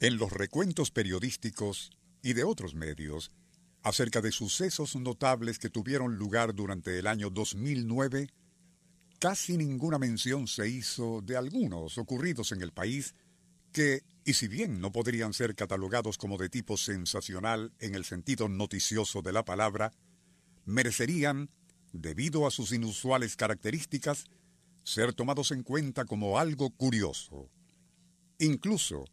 En los recuentos periodísticos y de otros medios acerca de sucesos notables que tuvieron lugar durante el año 2009, casi ninguna mención se hizo de algunos ocurridos en el país que, y si bien no podrían ser catalogados como de tipo sensacional en el sentido noticioso de la palabra, merecerían, debido a sus inusuales características, ser tomados en cuenta como algo curioso. Incluso,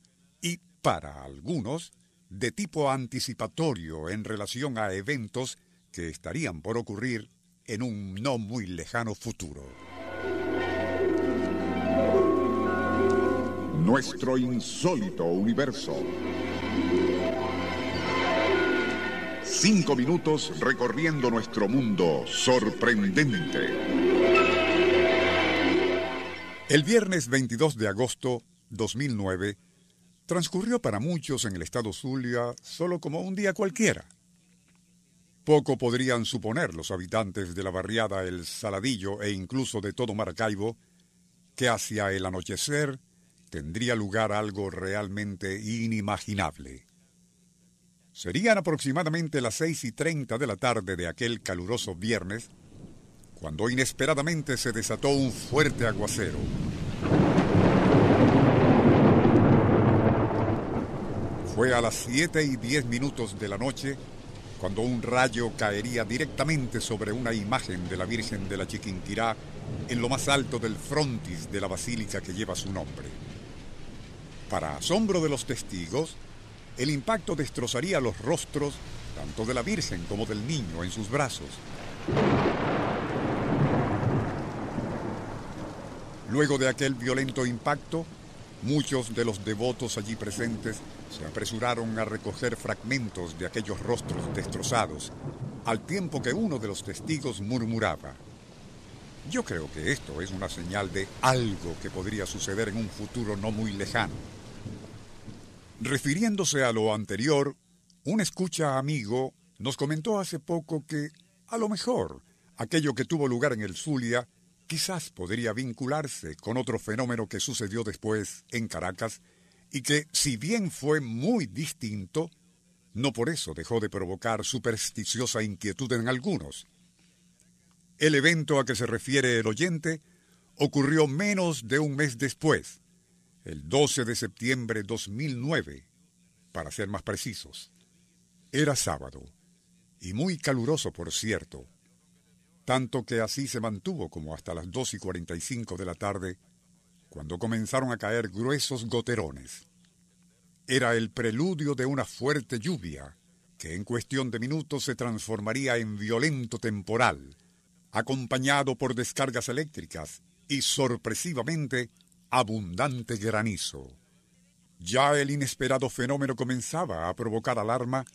y para algunos, de tipo anticipatorio en relación a eventos que estarían por ocurrir en un no muy lejano futuro. Nuestro insólito universo. Cinco minutos recorriendo nuestro mundo sorprendente. El viernes 22 de agosto 2009 transcurrió para muchos en el estado Zulia solo como un día cualquiera. Poco podrían suponer los habitantes de la barriada El Saladillo e incluso de todo Maracaibo que hacia el anochecer tendría lugar algo realmente inimaginable. Serían aproximadamente las seis y treinta de la tarde de aquel caluroso viernes cuando inesperadamente se desató un fuerte aguacero. Fue a las siete y diez minutos de la noche cuando un rayo caería directamente sobre una imagen de la Virgen de la Chiquinquirá en lo más alto del frontis de la basílica que lleva su nombre. Para asombro de los testigos, el impacto destrozaría los rostros tanto de la Virgen como del niño en sus brazos. Luego de aquel violento impacto, muchos de los devotos allí presentes se apresuraron a recoger fragmentos de aquellos rostros destrozados, al tiempo que uno de los testigos murmuraba, yo creo que esto es una señal de algo que podría suceder en un futuro no muy lejano. Refiriéndose a lo anterior, un escucha amigo nos comentó hace poco que, a lo mejor, aquello que tuvo lugar en el Zulia quizás podría vincularse con otro fenómeno que sucedió después en Caracas y que, si bien fue muy distinto, no por eso dejó de provocar supersticiosa inquietud en algunos. El evento a que se refiere el oyente ocurrió menos de un mes después, el 12 de septiembre de 2009, para ser más precisos. Era sábado, y muy caluroso, por cierto, tanto que así se mantuvo como hasta las 2 y 45 de la tarde, cuando comenzaron a caer gruesos goterones. Era el preludio de una fuerte lluvia, que en cuestión de minutos se transformaría en violento temporal, acompañado por descargas eléctricas y sorpresivamente abundante granizo. Ya el inesperado fenómeno comenzaba a provocar alarma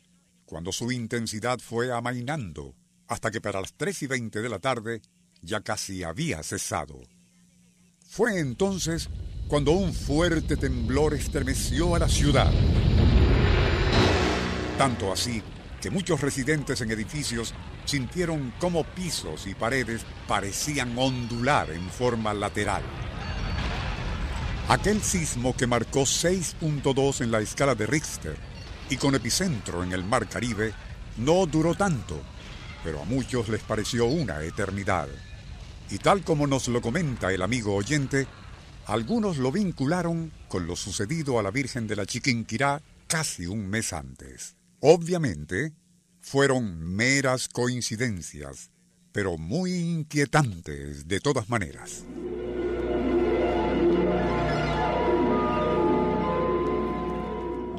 cuando su intensidad fue amainando, hasta que para las tres y veinte de la tarde ya casi había cesado. Fue entonces cuando un fuerte temblor estremeció a la ciudad. Tanto así que muchos residentes en edificios sintieron como pisos y paredes parecían ondular en forma lateral. Aquel sismo que marcó 6.2 en la escala de Richter y con epicentro en el Mar Caribe no duró tanto, pero a muchos les pareció una eternidad. Y tal como nos lo comenta el amigo oyente, algunos lo vincularon con lo sucedido a la Virgen de la Chiquinquirá casi un mes antes. Obviamente, fueron meras coincidencias, pero muy inquietantes de todas maneras.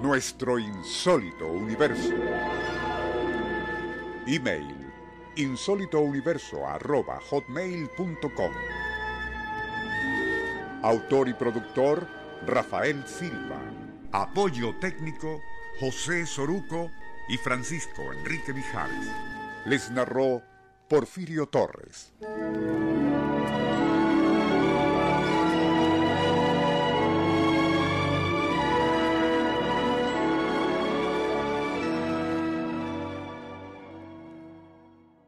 Nuestro insólito universo. Email insólitouniverso.hotmail.com Autor y productor Rafael Silva. Apoyo técnico José Soruco y Francisco Enrique Mijares. Les narró Porfirio Torres.